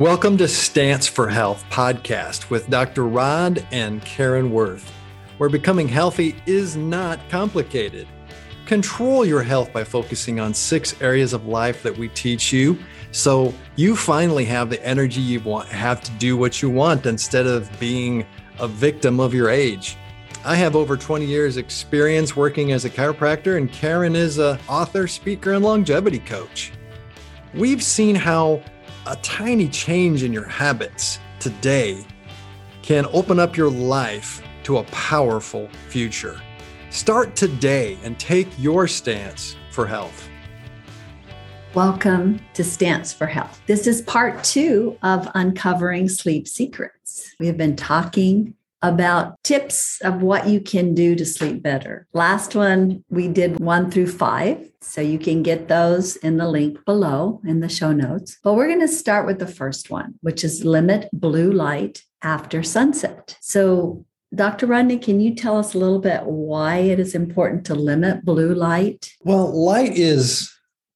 Welcome to Stance for Health podcast with Dr. Rod and Karen Worth, where becoming healthy is not complicated. Control your health by focusing on six areas of life that we teach you so you finally have the energy you want have to do what you want instead of being a victim of your age. I have over 20 years experience working as a chiropractor and Karen is a author, speaker and longevity coach. We've seen how a tiny change in your habits today can open up your life to a powerful future. Start today and take your stance for health. Welcome to Stance for Health. This is part two of Uncovering Sleep Secrets. We have been talking about tips of what you can do to sleep better. Last one, we did one through five. So you can get those in the link below in the show notes. But we're going to start with the first one, which is limit blue light after sunset. So, Dr. Rodney, can you tell us a little bit why it is important to limit blue light? Well, light is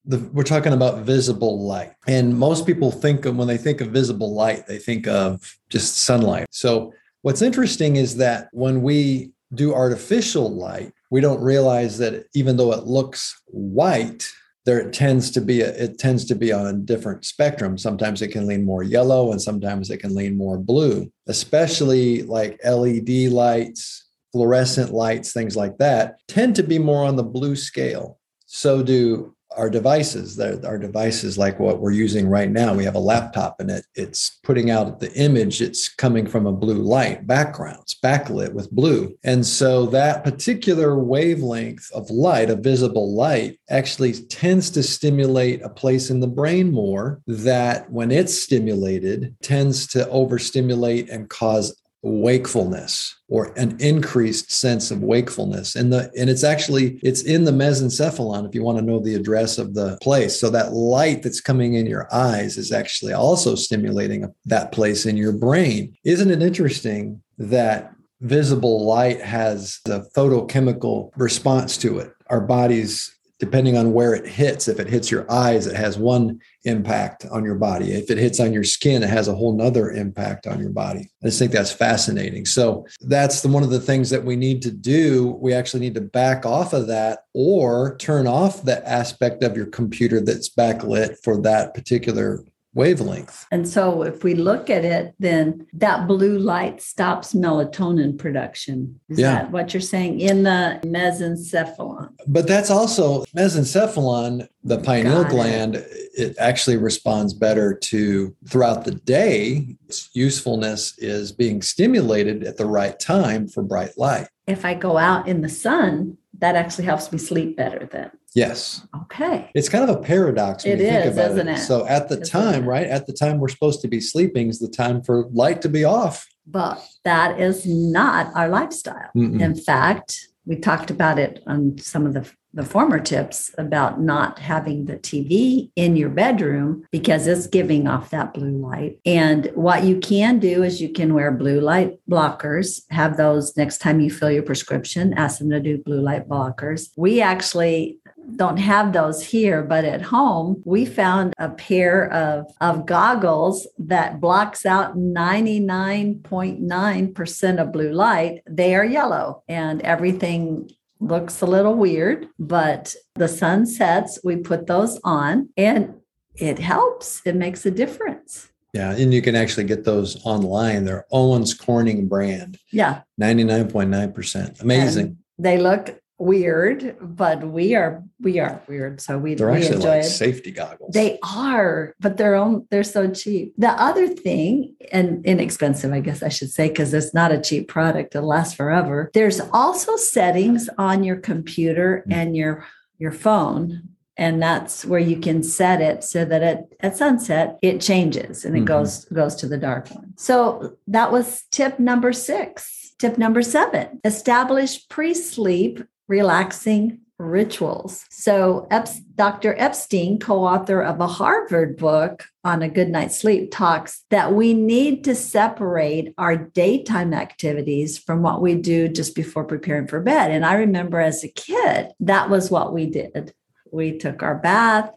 the, we're talking about visible light. And most people think of when they think of visible light, they think of just sunlight. So What's interesting is that when we do artificial light, we don't realize that even though it looks white, there it tends to be a, it tends to be on a different spectrum. Sometimes it can lean more yellow, and sometimes it can lean more blue. Especially like LED lights, fluorescent lights, things like that, tend to be more on the blue scale. So do our devices our devices like what we're using right now we have a laptop and it it's putting out the image it's coming from a blue light background it's backlit with blue. And so that particular wavelength of light a visible light actually tends to stimulate a place in the brain more that when it's stimulated tends to overstimulate and cause wakefulness or an increased sense of wakefulness. And the and it's actually it's in the mesencephalon if you want to know the address of the place. So that light that's coming in your eyes is actually also stimulating that place in your brain. Isn't it interesting that visible light has a photochemical response to it? Our bodies depending on where it hits. If it hits your eyes, it has one impact on your body. If it hits on your skin, it has a whole nother impact on your body. I just think that's fascinating. So that's the, one of the things that we need to do. We actually need to back off of that or turn off that aspect of your computer that's backlit for that particular wavelength. And so if we look at it, then that blue light stops melatonin production. Is yeah. that what you're saying in the mesencephalon? But that's also mesencephalon, the pineal Got gland, it. it actually responds better to throughout the day. Its usefulness is being stimulated at the right time for bright light. If I go out in the sun, that actually helps me sleep better then. Yes. Okay. It's kind of a paradox when it you think is, about isn't it. it. So at the Isn't time, it? right? At the time we're supposed to be sleeping is the time for light to be off. But that is not our lifestyle. Mm-mm. In fact, we talked about it on some of the the former tips about not having the TV in your bedroom because it's giving off that blue light. And what you can do is you can wear blue light blockers, have those next time you fill your prescription, ask them to do blue light blockers. We actually don't have those here, but at home, we found a pair of, of goggles that blocks out 99.9% of blue light. They are yellow and everything looks a little weird, but the sun sets, we put those on and it helps. It makes a difference. Yeah, and you can actually get those online. They're Owens Corning brand. Yeah. 99.9%. Amazing. And they look weird, but we are we are weird. So we, they're we actually enjoy like it. safety goggles. They are, but they're on, they're so cheap. The other thing, and inexpensive, I guess I should say, because it's not a cheap product, it'll last forever. There's also settings on your computer Mm. and your your phone. And that's where you can set it so that at, at sunset it changes and it Mhm. goes goes to the dark one. So that was tip number six. Tip number seven: establish pre-sleep relaxing rituals. So, Dr. Epstein, co author of a Harvard book on a good night's sleep, talks that we need to separate our daytime activities from what we do just before preparing for bed. And I remember as a kid, that was what we did. We took our bath,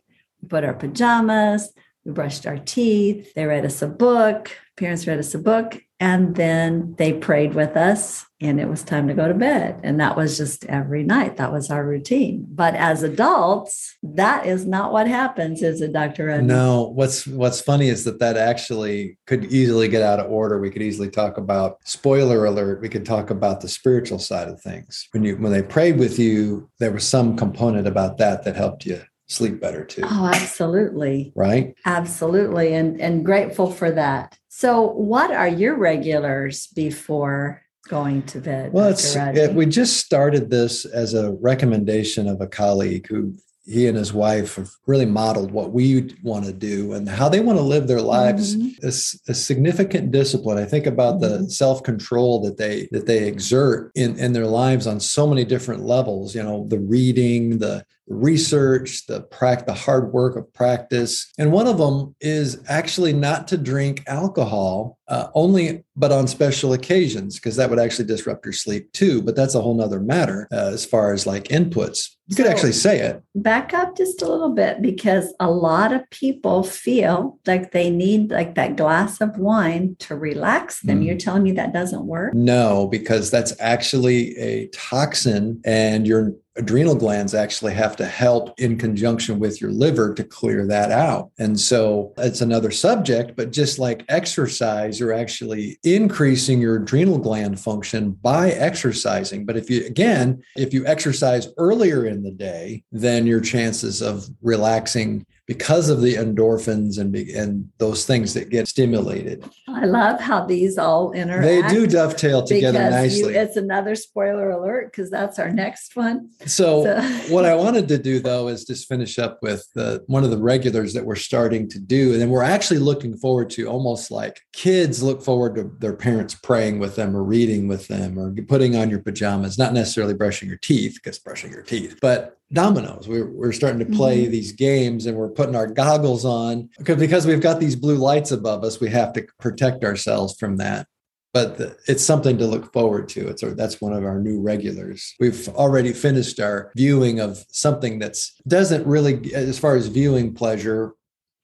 put our pajamas, we brushed our teeth, they read us a book, parents read us a book, and then they prayed with us and it was time to go to bed. And that was just every night. That was our routine. But as adults, that is not what happens, is it, Dr. No, what's what's funny is that that actually could easily get out of order. We could easily talk about spoiler alert. We could talk about the spiritual side of things. When you when they prayed with you, there was some component about that that helped you sleep better too. Oh, absolutely. Right? Absolutely. And and grateful for that. So what are your regulars before going to bed? Well, it's it, we just started this as a recommendation of a colleague who he and his wife have really modeled what we want to do and how they want to live their lives mm-hmm. is a significant discipline i think about mm-hmm. the self-control that they that they exert in in their lives on so many different levels you know the reading the research, the prac- the hard work of practice. And one of them is actually not to drink alcohol uh, only, but on special occasions, because that would actually disrupt your sleep too. But that's a whole nother matter uh, as far as like inputs. You so could actually say it. Back up just a little bit because a lot of people feel like they need like that glass of wine to relax them. Mm. You're telling me that doesn't work? No, because that's actually a toxin and you're adrenal glands actually have to help in conjunction with your liver to clear that out. And so it's another subject, but just like exercise, you're actually increasing your adrenal gland function by exercising. But if you, again, if you exercise earlier in the day, then your chances of relaxing because of the endorphins and and those things that get stimulated. I love how these all interact. They do dovetail together nicely. You, it's another spoiler alert because that's our next one. So, so. what I wanted to do though is just finish up with the one of the regulars that we're starting to do, and then we're actually looking forward to almost like kids look forward to their parents praying with them or reading with them or putting on your pajamas, not necessarily brushing your teeth because brushing your teeth, but dominoes. We're, we're starting to play mm-hmm. these games and we're putting our goggles on because, because we've got these blue lights above us. We have to protect ourselves from that. But the, it's something to look forward to. It's that's one of our new regulars. We've already finished our viewing of something that's doesn't really, as far as viewing pleasure,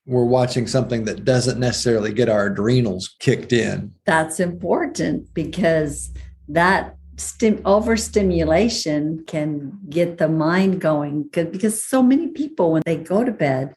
we're watching something that doesn't necessarily get our adrenals kicked in. That's important because that stim- overstimulation can get the mind going because so many people when they go to bed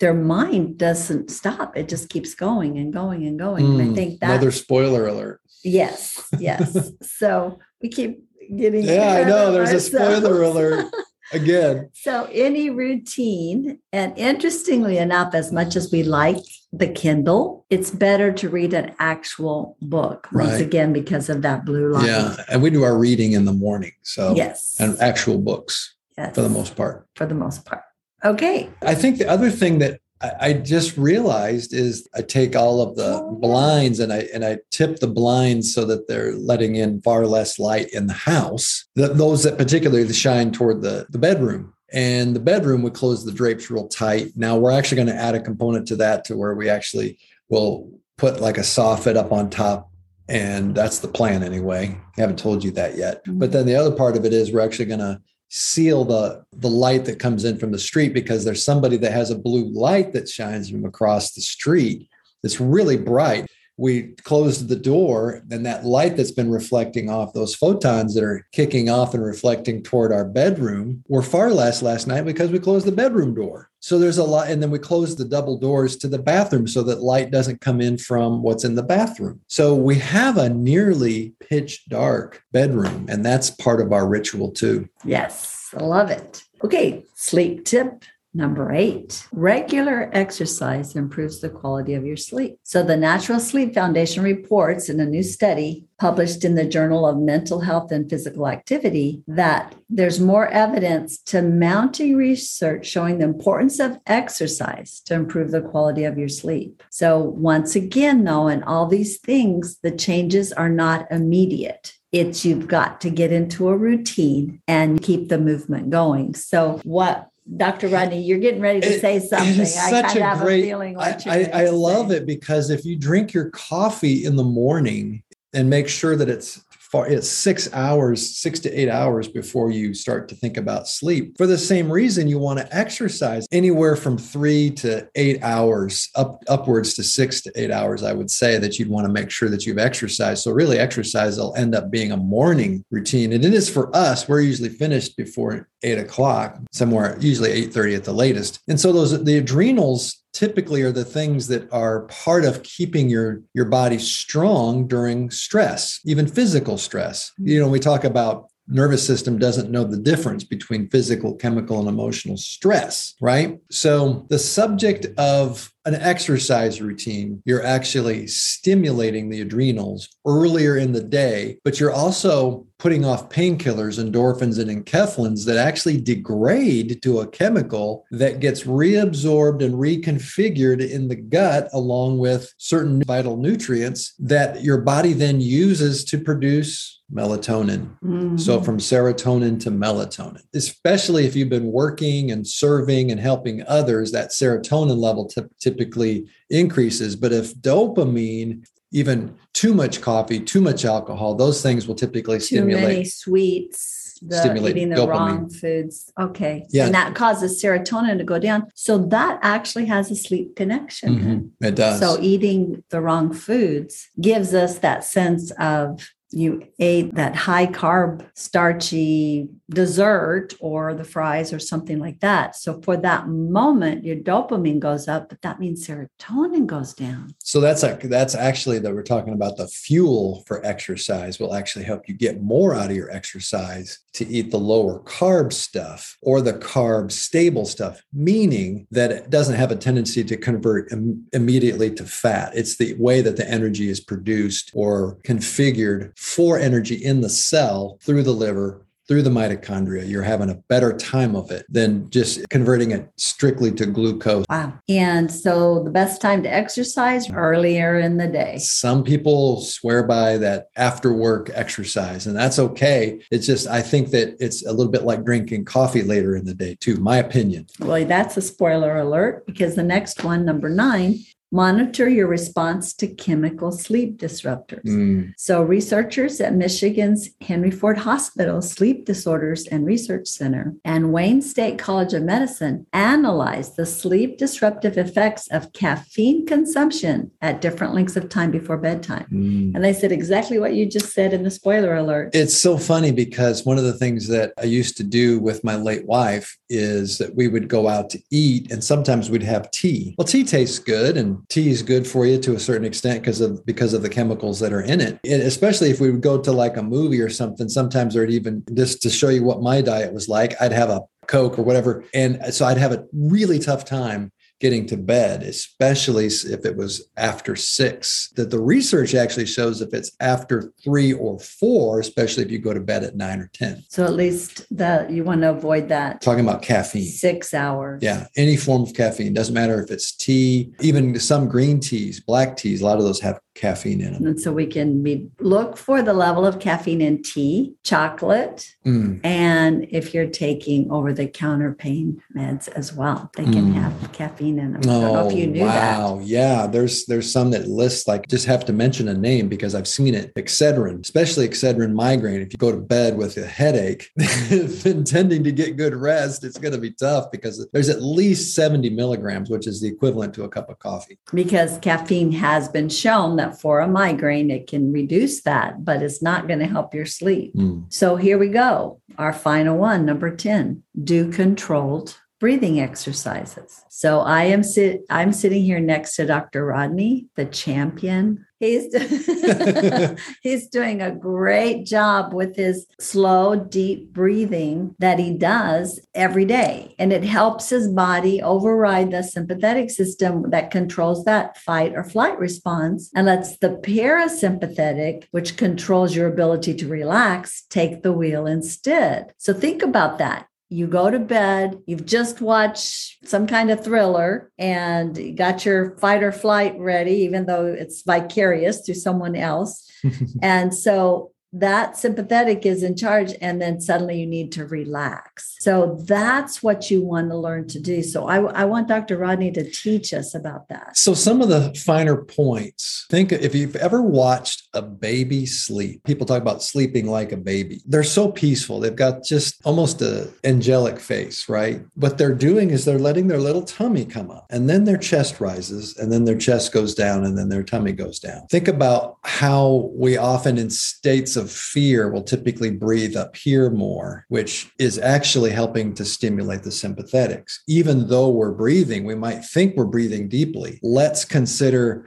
their mind doesn't stop it just keeps going and going and going mm, and i hmm. think that another spoiler alert yes yes so we keep getting yeah i know there's ourselves. a spoiler alert again. So, any routine, and interestingly enough, as much as we like the Kindle, it's better to read an actual book once right. again because of that blue light. Yeah. And we do our reading in the morning. So, yes. And actual books yes. for the most part. For the most part. Okay. I think the other thing that I just realized is I take all of the oh, blinds and I and I tip the blinds so that they're letting in far less light in the house. The, those that particularly shine toward the, the bedroom. And the bedroom would close the drapes real tight. Now we're actually going to add a component to that to where we actually will put like a soffit up on top. And that's the plan anyway. I haven't told you that yet. But mm-hmm. then the other part of it is we're actually going to seal the the light that comes in from the street because there's somebody that has a blue light that shines from across the street that's really bright we closed the door and that light that's been reflecting off those photons that are kicking off and reflecting toward our bedroom were far less last night because we closed the bedroom door. So there's a lot and then we closed the double doors to the bathroom so that light doesn't come in from what's in the bathroom. So we have a nearly pitch dark bedroom and that's part of our ritual too. Yes i love it. Okay sleep tip Number eight, regular exercise improves the quality of your sleep. So, the National Sleep Foundation reports in a new study published in the Journal of Mental Health and Physical Activity that there's more evidence to mounting research showing the importance of exercise to improve the quality of your sleep. So, once again, though, in all these things, the changes are not immediate. It's you've got to get into a routine and keep the movement going. So, what Dr. Rodney, you're getting ready to it, say something. I kind of have great, a feeling like I, I, I love it because if you drink your coffee in the morning and make sure that it's far it's six hours six to eight hours before you start to think about sleep. For the same reason you want to exercise anywhere from three to eight hours up upwards to six to eight hours i would say that you'd want to make sure that you've exercised. So really exercise will end up being a morning routine. And it is for us we're usually finished before eight o'clock somewhere usually 8.30 at the latest. And so those the adrenals typically are the things that are part of keeping your your body strong during stress even physical stress. You know we talk about nervous system doesn't know the difference between physical chemical and emotional stress right? So the subject of an exercise routine, you're actually stimulating the adrenals earlier in the day, but you're also putting off painkillers, endorphins, and enkephalins that actually degrade to a chemical that gets reabsorbed and reconfigured in the gut, along with certain vital nutrients that your body then uses to produce melatonin. Mm-hmm. So from serotonin to melatonin, especially if you've been working and serving and helping others, that serotonin level t- typically increases. But if dopamine, even too much coffee, too much alcohol, those things will typically stimulate. Too many sweets, the, stimulate eating the dopamine. wrong foods. Okay. Yeah. And that causes serotonin to go down. So that actually has a sleep connection. Mm-hmm. It does. So eating the wrong foods gives us that sense of you ate that high carb, starchy dessert or the fries or something like that. So for that moment, your dopamine goes up, but that means serotonin goes down. So that's like that's actually that we're talking about the fuel for exercise will actually help you get more out of your exercise to eat the lower carb stuff or the carb stable stuff, meaning that it doesn't have a tendency to convert Im- immediately to fat. It's the way that the energy is produced or configured for energy in the cell through the liver through the mitochondria, you're having a better time of it than just converting it strictly to glucose. Wow. And so the best time to exercise earlier in the day. Some people swear by that after work exercise, and that's okay. It's just, I think that it's a little bit like drinking coffee later in the day, too, my opinion. Well, that's a spoiler alert because the next one, number nine, Monitor your response to chemical sleep disruptors. Mm. So, researchers at Michigan's Henry Ford Hospital Sleep Disorders and Research Center and Wayne State College of Medicine analyzed the sleep disruptive effects of caffeine consumption at different lengths of time before bedtime. Mm. And they said exactly what you just said in the spoiler alert. It's so funny because one of the things that I used to do with my late wife is that we would go out to eat and sometimes we'd have tea. Well, tea tastes good and tea is good for you to a certain extent because of because of the chemicals that are in it. Especially if we would go to like a movie or something, sometimes there'd even just to show you what my diet was like, I'd have a Coke or whatever. And so I'd have a really tough time getting to bed, especially if it was after six. That the research actually shows if it's after three or four, especially if you go to bed at nine or 10. So at least that you want to avoid that. Talking about caffeine. Six hours. Yeah. Any form of caffeine. Doesn't matter if it's tea, even some green teas, black teas, a lot of those have caffeine in them. And so we can be, look for the level of caffeine in tea, chocolate, mm. and if you're taking over the counter pain meds as well, they can mm. have caffeine in them. Oh, I don't know if you knew wow. that. Yeah. There's there's some that list like just have to mention a name because I've seen it. Excedrin, especially Excedrin migraine. If you go to bed with a headache, intending to get good rest, it's going to be tough because there's at least 70 milligrams, which is the equivalent to a cup of coffee. Because caffeine has been shown that for a migraine, it can reduce that, but it's not going to help your sleep. Mm. So here we go. Our final one, number 10 do controlled breathing exercises. So I am sit I'm sitting here next to Dr. Rodney, the champion. He's he's doing a great job with his slow deep breathing that he does every day. And it helps his body override the sympathetic system that controls that fight or flight response. And lets the parasympathetic which controls your ability to relax take the wheel instead. So think about that you go to bed, you've just watched some kind of thriller and got your fight or flight ready, even though it's vicarious to someone else. and so that sympathetic is in charge and then suddenly you need to relax. So that's what you want to learn to do. So i, I want dr rodney to teach us about that. So some of the finer points think if you've ever watched a baby sleep people talk about sleeping like a baby. They're so peaceful. They've got just almost a angelic face right? What they're doing is they're letting their little tummy come up and then their chest rises and then their chest goes down and then their tummy goes down. Think about how we often in states of fear will typically breathe up here more, which is actually helping to stimulate the sympathetics. Even though we're breathing, we might think we're breathing deeply. Let's consider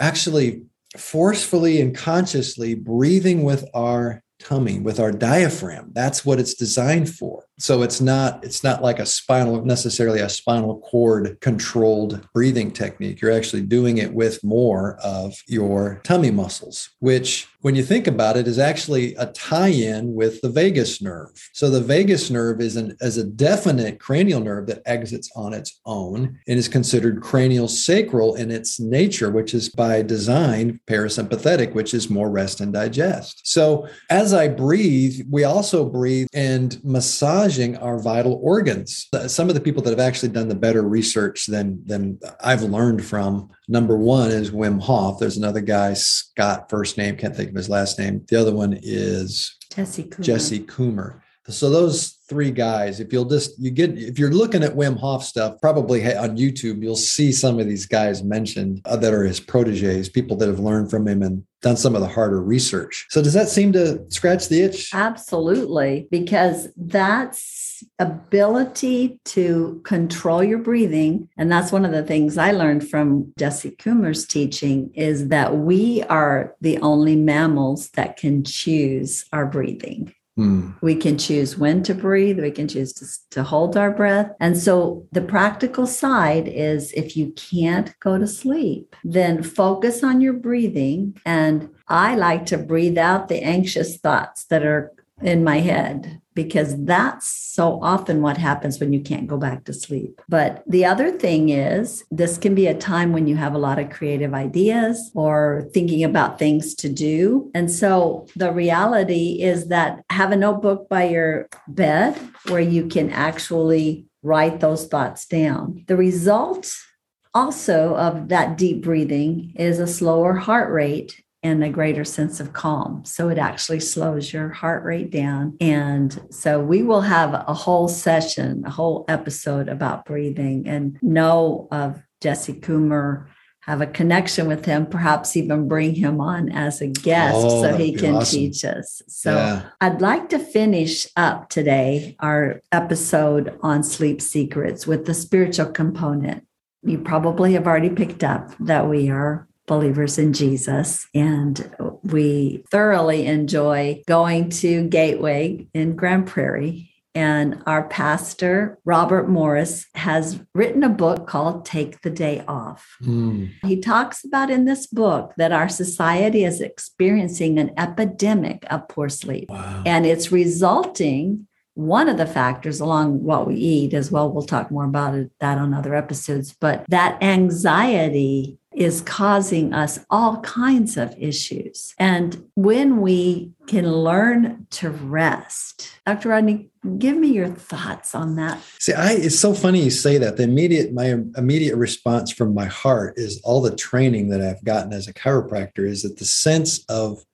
actually forcefully and consciously breathing with our tummy with our diaphragm that's what it's designed for so it's not it's not like a spinal necessarily a spinal cord controlled breathing technique you're actually doing it with more of your tummy muscles which when you think about it is actually a tie-in with the vagus nerve so the vagus nerve is an as a definite cranial nerve that exits on its own and is considered cranial sacral in its nature which is by design parasympathetic which is more rest and digest so as i breathe we also breathe and massaging our vital organs. Uh, some of the people that have actually done the better research than than I've learned from. Number one is Wim Hof. There's another guy, Scott, first name, can't think of his last name. The other one is Jesse Coomer. Jesse Coomer. So those three guys, if you'll just you get if you're looking at Wim Hof stuff, probably on YouTube, you'll see some of these guys mentioned uh, that are his proteges, people that have learned from him and done some of the harder research. So does that seem to scratch the itch? Absolutely, because that's ability to control your breathing and that's one of the things I learned from Jesse Coomer's teaching is that we are the only mammals that can choose our breathing. Mm. We can choose when to breathe. We can choose to, to hold our breath. And so the practical side is if you can't go to sleep, then focus on your breathing. And I like to breathe out the anxious thoughts that are in my head because that's so often what happens when you can't go back to sleep. But the other thing is, this can be a time when you have a lot of creative ideas or thinking about things to do. And so the reality is that have a notebook by your bed where you can actually write those thoughts down. The result also of that deep breathing is a slower heart rate and a greater sense of calm. So it actually slows your heart rate down. And so we will have a whole session, a whole episode about breathing and know of Jesse Coomer, have a connection with him, perhaps even bring him on as a guest oh, so he can awesome. teach us. So yeah. I'd like to finish up today our episode on sleep secrets with the spiritual component. You probably have already picked up that we are believers in Jesus. And we thoroughly enjoy going to Gateway in Grand Prairie. And our pastor, Robert Morris, has written a book called Take the Day Off. Mm. He talks about in this book that our society is experiencing an epidemic of poor sleep. Wow. And it's resulting one of the factors along what we eat as well we'll talk more about it, that on other episodes but that anxiety is causing us all kinds of issues. And when we can learn to rest, Dr. Rodney, give me your thoughts on that. See, I it's so funny you say that. The immediate my immediate response from my heart is all the training that I've gotten as a chiropractor is that the sense of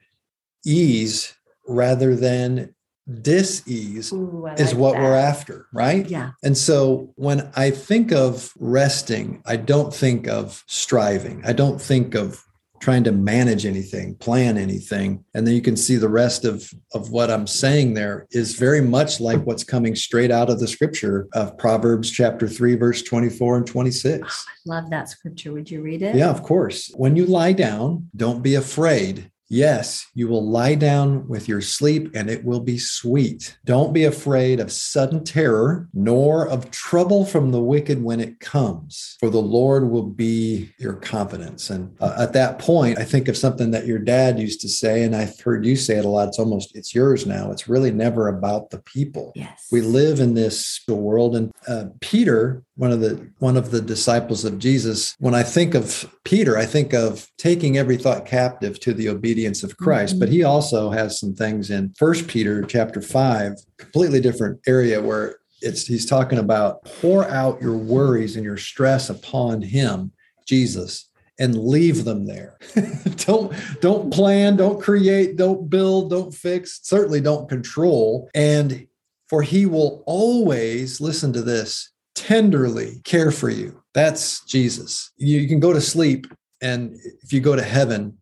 ease rather than dis-ease Ooh, is like what that. we're after right? Yeah. And so when i think of resting i don't think of striving. I don't think of trying to manage anything plan anything. And then you can see the rest of of what i'm saying there is very much like what's coming straight out of the scripture of proverbs chapter 3 verse 24 and 26 oh, i love that scripture. Would you read it? Yeah of course. When you lie down don't be afraid Yes, you will lie down with your sleep and it will be sweet. Don't be afraid of sudden terror, nor of trouble from the wicked when it comes, for the Lord will be your confidence. And uh, at that point, I think of something that your dad used to say, and I've heard you say it a lot. It's almost, it's yours now. It's really never about the people. Yes. We live in this world. And uh, Peter, one of the one of the disciples of Jesus, when I think of Peter, I think of taking every thought captive to the obedience obedience of Christ. Mm-hmm. But he also has some things in First Peter chapter five, completely different area where it's he's talking about pour out your worries and your stress upon him, Jesus, and leave them there. don't don't plan, don't create, don't build, don't fix, certainly don't control. And for he will always listen to this tenderly care for you. That's Jesus. You, you can go to sleep and if you go to heaven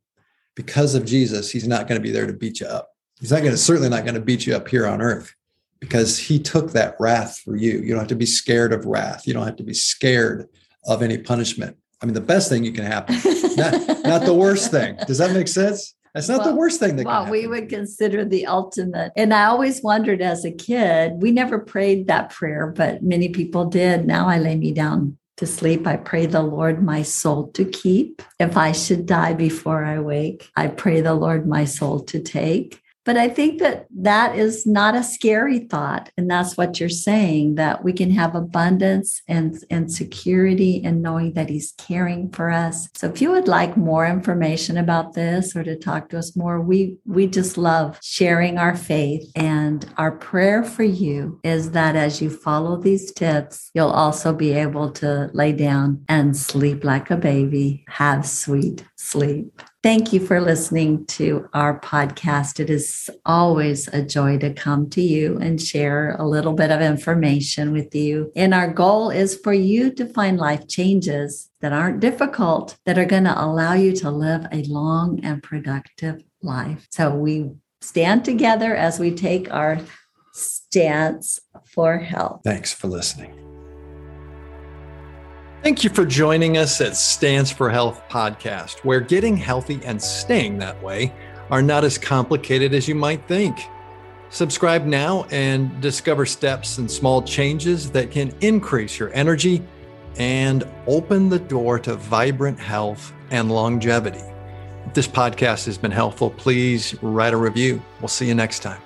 because of Jesus, he's not going to be there to beat you up. He's not going to certainly not going to beat you up here on earth because he took that wrath for you. You don't have to be scared of wrath. You don't have to be scared of any punishment. I mean, the best thing you can happen, not, not the worst thing. Does that make sense? That's not well, the worst thing that well, we would consider the ultimate. And I always wondered as a kid, we never prayed that prayer, but many people did. Now I lay me down to sleep. I pray the Lord my soul to keep. If I should die before I wake, I pray the Lord my soul to take. But I think that that is not a scary thought. And that's what you're saying that we can have abundance and, and security and knowing that He's caring for us. So if you would like more information about this or to talk to us more, we, we just love sharing our faith. And our prayer for you is that as you follow these tips, you'll also be able to lay down and sleep like a baby, have sweet sleep. Thank you for listening to our podcast. It is always a joy to come to you and share a little bit of information with you. And our goal is for you to find life changes that aren't difficult, that are going to allow you to live a long and productive life. So we stand together as we take our stance for health. Thanks for listening. Thank you for joining us at Stance for Health podcast, where getting healthy and staying that way are not as complicated as you might think. Subscribe now and discover steps and small changes that can increase your energy and open the door to vibrant health and longevity. If this podcast has been helpful, please write a review. We'll see you next time.